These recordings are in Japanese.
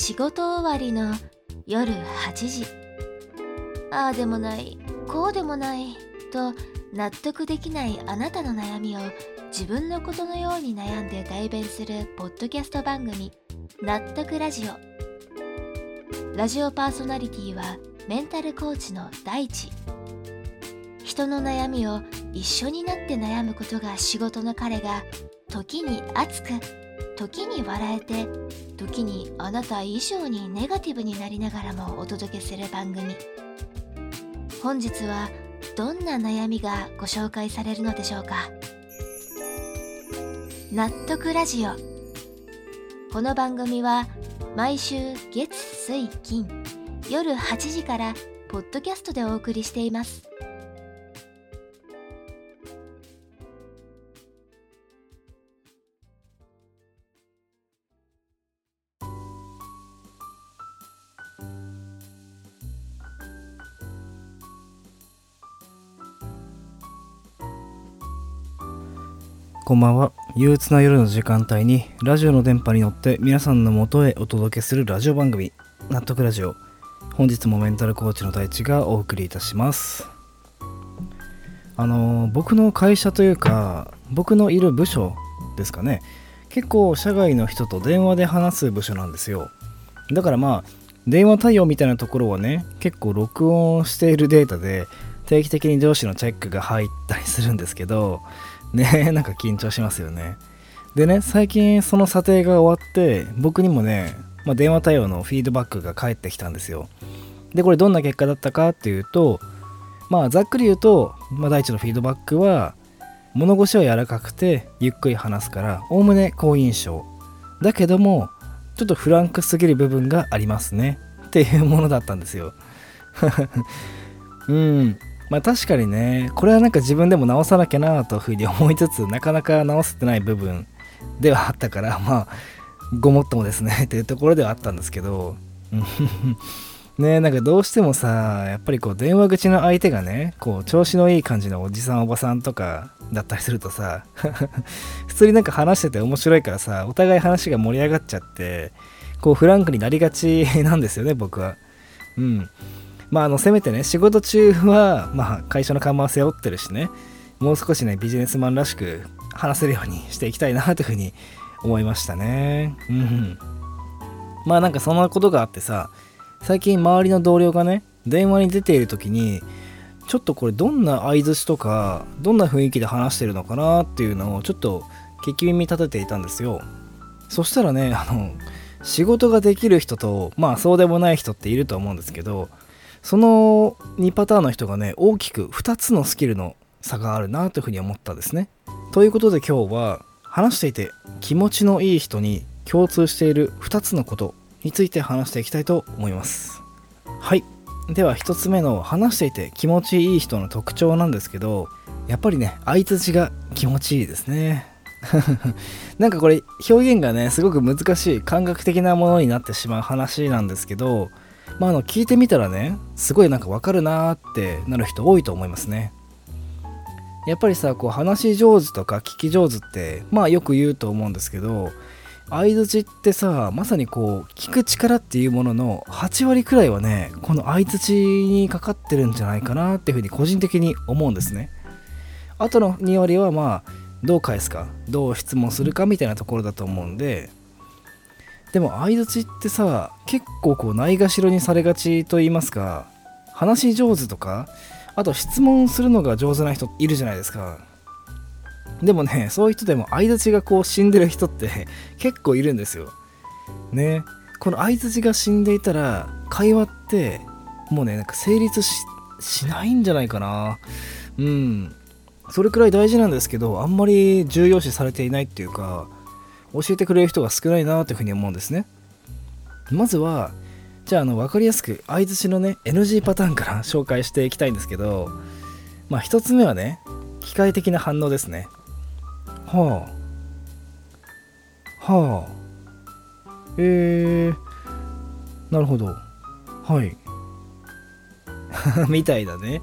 仕事終わりの夜8時。ああでもないこうでもないと納得できないあなたの悩みを自分のことのように悩んで代弁するポッドキャスト番組納得ラジオ。ラジオパーソナリティはメンタルコーチの大地。人の悩みを一緒になって悩むことが仕事の彼が時に熱く時に笑えて時にあなた以上にネガティブになりながらもお届けする番組。本日はどんな悩みがご紹介されるのでしょうか。納得ラジオ。この番組は毎週月水金夜8時からポッドキャストでお送りしています。こんばんは。憂鬱な夜の時間帯にラジオの電波に乗って皆さんの元へお届けするラジオ番組納得ラジオ。本日もメンタルコーチの大地がお送りいたします。あの僕の会社というか僕のいる部署ですかね。結構社外の人と電話で話す部署なんですよ。だからまあ電話対応みたいなところはね結構録音しているデータで定期的に上司のチェックが入ったりするんですけどね なんか緊張しますよね。でね最近その査定が終わって僕にもね、まあ、電話対応のフィードバックが返ってきたんですよ。でこれどんな結果だったかっていうとまあざっくり言うと、まあ、第一のフィードバックは物腰は柔らかくてゆっくり話すからおおむね好印象。だけどもちょっとフランクすぎる部分がありますね。っていうものだったんですよ。うん。まあ確かにねこれはなんか自分でも直さなきゃなというふうに思いつつなかなか直せてない部分ではあったからまあごもっともですね っていうところではあったんですけど ねなんかどうしてもさやっぱりこう電話口の相手がねこう調子のいい感じのおじさんおばさんとかだったりするとさ 普通になんか話してて面白いからさお互い話が盛り上がっちゃってこうフランクになりがちなんですよね僕は。うん。まあ、あのせめてね仕事中は、まあ、会社の看板を背負ってるしねもう少しねビジネスマンらしく話せるようにしていきたいなというふうに思いましたね。うんまあなんかそんなことがあってさ最近周りの同僚がね電話に出ている時にちょっとこれどんな相づちとかどんな雰囲気で話してるのかなっていうのをちょっと聞き耳立てていたんですよ。そしたらねあの仕事ができる人とまあそうでもない人っていると思うんですけどその2パターンの人がね大きく2つのスキルの差があるなというふうに思ったんですね。ということで今日は話していて気持ちのいい人に共通している2つのことについて話していきたいと思います。はいでは1つ目の話していて気持ちいい人の特徴なんですけどやっぱりね相づちが気持ちいいですね。なんかこれ表現がねすごく難しい感覚的なものになってしまう話なんですけどまあ、あの聞いてみたらねすごいなんかわかるなーってなる人多いと思いますね。やっぱりさこう話し上手とか聞き上手ってまあよく言うと思うんですけど相づちってさまさにこう聞く力っていうものの8割くらいはねこの相づちにかかってるんじゃないかなっていうふうに個人的に思うんですね。あとの2割はまあどう返すかどう質問するかみたいなところだと思うんででも相づちってさ結構こうないがしろにされがちと言いますか話し上手とかあと質問するのが上手な人いるじゃないですか。でもねそういう人でも相づちがこう死んでる人って 結構いるんですよ。ね。この相づちが死んでいたら会話ってもうねなんか成立しないんじゃないかな。うん。それくらい大事なんですけどあんまり重要視されていないっていうか教えてくれる人が少ないなというふうに思うんですね。まずはじゃああの分かりやすく相づちのね NG パターンから紹介していきたいんですけどまあ1つ目はね機械的な反応ですね。はあ。はあ。えー、なるほど。はい。みたいだね。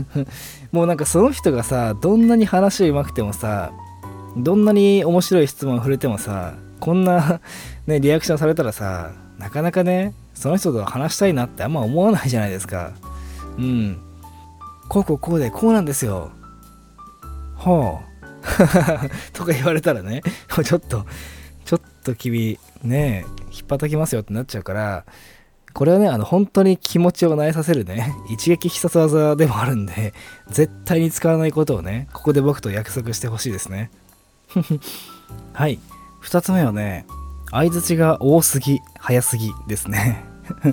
もうなんかその人がさどんなに話うまくてもさどんなに面白い質問触れてもさこんな ねリアクションされたらさなかなかねその人と話したいなってあんま思わないじゃないですか。うん。こうこうこうでこうなんですよ。はあ とか言われたらね ちょっとちょっと君ね引っ叩きますよってなっちゃうからこれはねあの本当に気持ちを萎えさせるね一撃必殺技でもあるんで絶対に使わないことをねここで僕と約束してほしいですね。はい。2つ目はね相づちが多すぎ早すぎですね。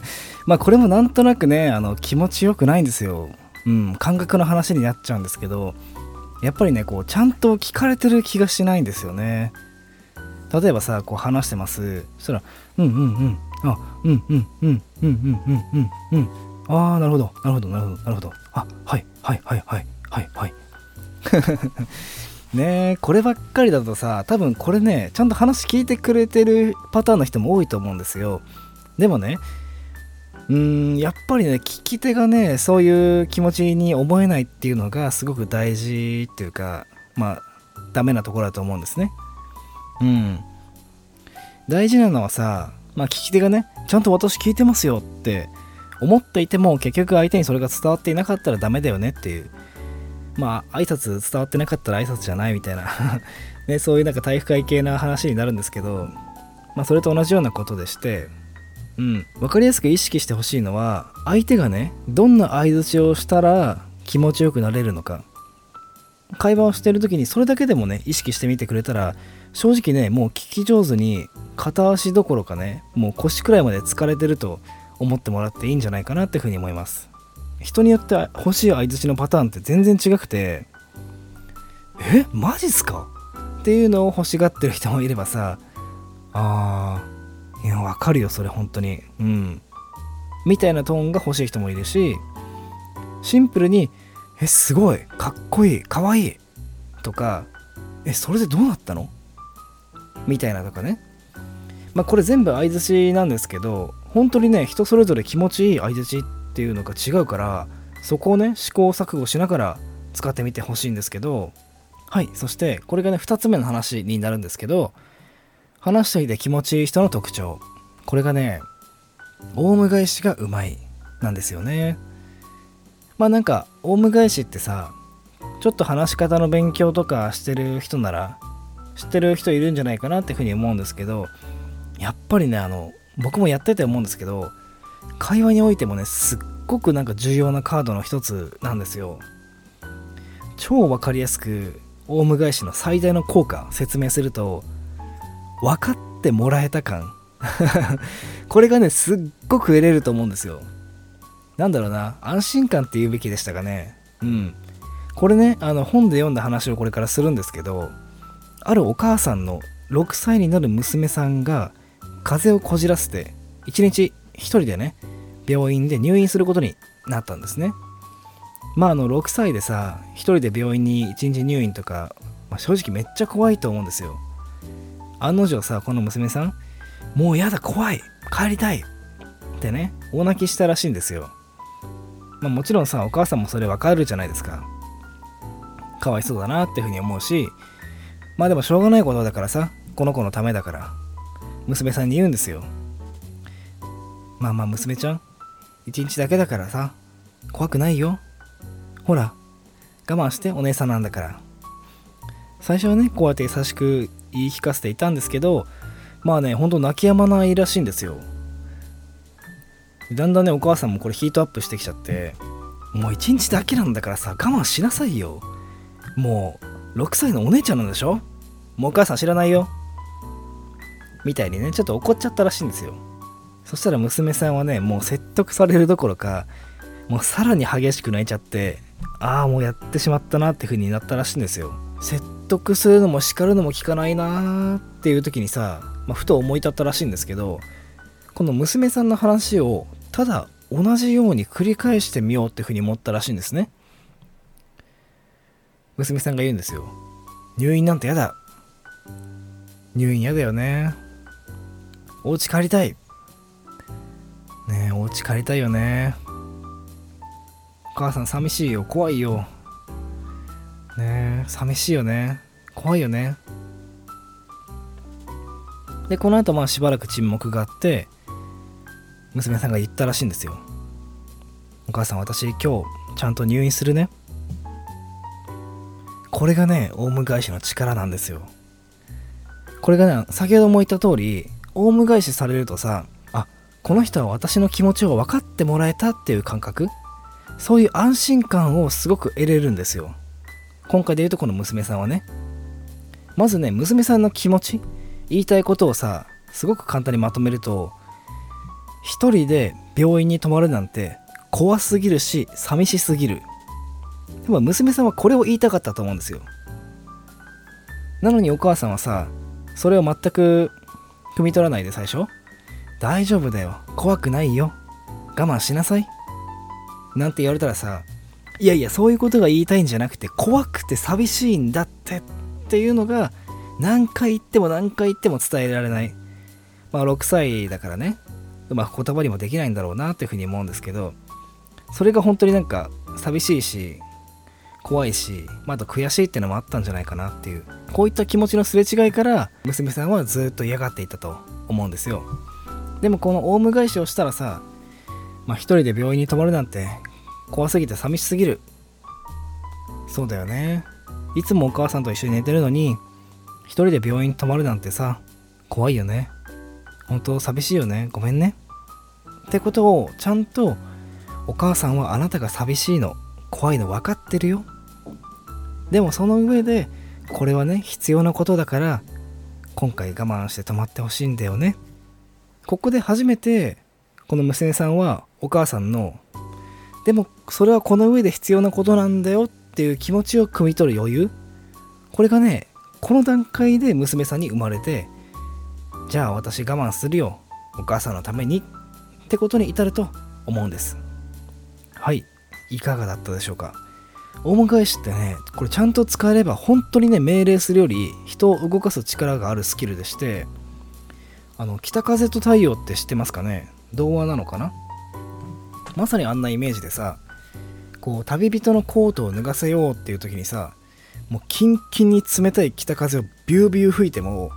まあこれもなんとなくねあの気持ちよくないんですよ。うん感覚の話になっちゃうんですけどやっぱりねこうちゃんと聞かれてる気がしないんですよね。例えばさこう話してます。そしたら「うんうんうん。あうんうんうんうんうんうんうんうん。ああなるほどなるほどなるほどなるほど。あはいはいはいはいはいはい。ねこればっかりだとさ多分これねちゃんと話聞いてくれてるパターンの人も多いと思うんですよ。でもねうーんやっぱりね聞き手がねそういう気持ちに思えないっていうのがすごく大事っていうかまあダメなところだと思うんですね。うん。大事なのはさまあ聞き手がねちゃんと私聞いてますよって思っていても結局相手にそれが伝わっていなかったらダメだよねっていう。まあ挨拶伝わってなかったら挨拶じゃないみたいな。ね、そういうなんか体育会系な話になるんですけどまあそれと同じようなことでしてうん分かりやすく意識してほしいのは相手がねどんな相づちをしたら気持ちよくなれるのか。会話をしてる時にそれだけでもね意識してみてくれたら正直ねもう聞き上手に片足どころかねもう腰くらいまで疲れてると思ってもらっていいんじゃないかなっていうふうに思います。人によって欲しい相づちのパターンって全然違くてえマジっすか？っていうのを欲しがってる人もいればさあーいやわかるよそれ本当に。うん。みたいなトーンが欲しい人もいるしシンプルにえすごいかっこいいかわいいとかえそれでどうなったの？みたいなとかね。まあこれ全部相づちなんですけど本当にね人それぞれ気持ちいい相づちっていうのが違うからそこをね試行錯誤しながら使ってみてほしいんですけどはい。そしてこれがね2つ目の話になるんですけど話していて気持ちいい人の特徴。これがねオウム返しがうまいなんですよね。まあなんかオウム返しってさちょっと話し方の勉強とかしてる人なら知ってる人いるんじゃないかなっていうふうに思うんですけどやっぱりねあの僕もやってて思うんですけど会話においてもねすっごくなんか重要なカードの一つなんですよ。超分かりやすくオウム返しの最大の効果説明すると分かってもらえた感。これがねすっごく得れると思うんですよ。なんだろうな安心感って言うべきでしたかね。うん。これねあの本で読んだ話をこれからするんですけどあるお母さんの6歳になる娘さんが風邪をこじらせて1日1人でね病院で入院することになったんですね。まああの6歳でさ1人で病院に1日入院とか、まあ、正直めっちゃ怖いと思うんですよ。案の定さこの娘さんもうやだ怖い帰りたいってね大泣きしたらしいんですよ。まあもちろんさお母さんもそれわかるじゃないですか。かわいそうだなっていうふうに思うしまあでもしょうがないことだからさこの子のためだから娘さんに言うんですよ。まあまあ娘ちゃん。一日だけだからさ。怖くないよ。ほら我慢してお姉さんなんだから。最初はねこうやって優しく言い聞かせていたんですけどまあねほんと泣き止まないらしいんですよ。だんだんねお母さんもこれヒートアップしてきちゃってもう一日だけなんだからさ我慢しなさいよ。もう6歳のお姉ちゃんなんでしょ？もうお母さん知らないよ。みたいにねちょっと怒っちゃったらしいんですよ。そしたら娘さんはねもう説得されるどころかもうさらに激しく泣いちゃってああもうやってしまったなっていう風になったらしいんですよ。説得するのも叱るのも効かないなーっていう時にさ、まあ、ふと思い立ったらしいんですけどこの娘さんの話をただ同じように繰り返してみようっていう風に思ったらしいんですね。娘さんが言うんですよ。入院なんてやだ。入院やだよね。お家帰りたい。ねえお家帰りたいよね。お母さん寂しいよ。怖いよ。ねえ寂しいよね。怖いよね。でこの後まあしばらく沈黙があって娘さんが言ったらしいんですよ。お母さん私今日ちゃんと入院するね。これがねオウム返しの力なんですよ。これがね先ほども言った通りオウム返しされるとさこの人は私の気持ちを分かってもらえたっていう感覚。そういう安心感をすごく得れるんですよ。今回で言うとこの娘さんはね。まずね娘さんの気持ち言いたいことをさすごく簡単にまとめると一人で病院に泊まるなんて怖すぎるし寂しすぎる。でも娘さんはこれを言いたかったと思うんですよ。なのにお母さんはさそれを全く汲み取らないで最初。大丈夫だよ。怖くないよ。我慢しなさい。なんて言われたらさいやいやそういうことが言いたいんじゃなくて怖くて寂しいんだってっていうのが何回言っても何回言っても伝えられない。まあ6歳だからね。まあ言葉にもできないんだろうなっていうふうに思うんですけどそれが本当になんか寂しいし怖いし、まあ、あと悔しいっていうのもあったんじゃないかなっていう。こういった気持ちのすれ違いから娘さんはずっと嫌がっていたと思うんですよ。でもこのオウム返しをしたらさまあ一人で病院に泊まるなんて怖すぎて寂しすぎる。そうだよね。いつもお母さんと一緒に寝てるのに一人で病院に泊まるなんてさ怖いよね。本当寂しいよね。ごめんね。ってことをちゃんとお母さんはあなたが寂しいの怖いの分かってるよ。でもその上でこれはね必要なことだから今回我慢して泊まってほしいんだよね。ここで初めてこの娘さんはお母さんのでもそれはこの上で必要なことなんだよっていう気持ちを汲み取る余裕。これがねこの段階で娘さんに生まれてじゃあ私我慢するよ。お母さんのために。ってことに至ると思うんです。はい。いかがだったでしょうか。オウム返しってねこれちゃんと使えれば本当にね命令するより人を動かす力があるスキルでしてあの北風と太陽って知ってますかね？童話なのかな？まさにあんなイメージでさこう旅人のコートを脱がせようっていう時にさもうキンキンに冷たい北風をビュービュー吹いても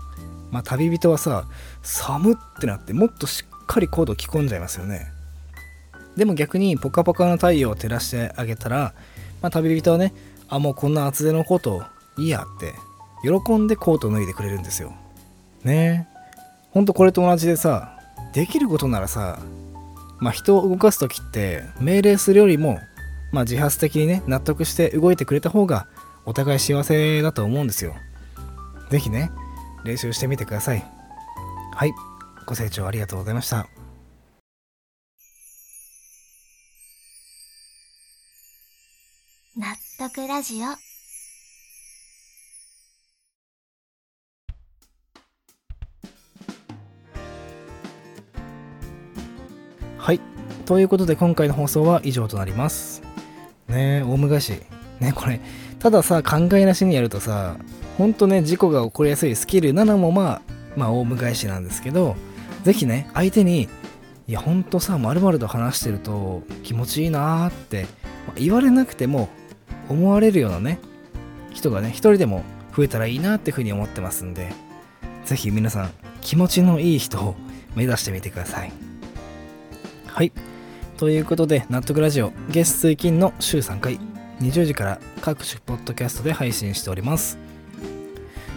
まあ旅人はさ寒ってなってもっとしっかりコート着込んじゃいますよね。でも逆にポカポカの太陽を照らしてあげたら、まあ、旅人はねあもうこんな厚手のコートいいやって喜んでコートを脱いでくれるんですよ。ね。えほんとこれと同じでさできることならさまあ人を動かす時って命令するよりもまあ自発的にね納得して動いてくれた方がお互い幸せだと思うんですよ。是非ね練習してみてください。はい。ご清聴ありがとうございました。納得ラジオ。はい。ということで今回の放送は以上となります。ねえオウム返しねこれ。たださ考えなしにやるとさほんとね事故が起こりやすいスキル7もまあまあオウム返しなんですけど是非ね相手にいやほんとさまると話してると気持ちいいなーって言われなくても思われるようなね人がね一人でも増えたらいいなっていうふうに思ってますんで是非皆さん気持ちのいい人を目指してみてください。はい。ということで納得ラジオ月水金の週3回。20時から各種ポッドキャストで配信しております。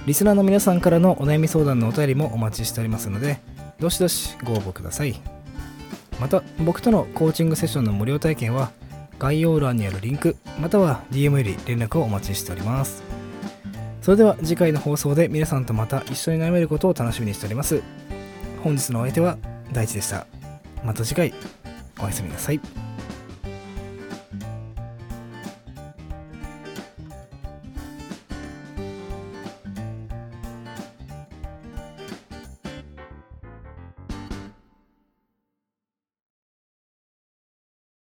リスナーの皆さんからのお悩み相談のお便りもお待ちしておりますのでどしどしご応募ください。また僕とのコーチングセッションの無料体験は概要欄にあるリンクまたは DM より連絡をお待ちしております。それでは次回の放送で皆さんとまた一緒に悩めることを楽しみにしております。本日のお相手は大地でした。また次回おやすみなさい。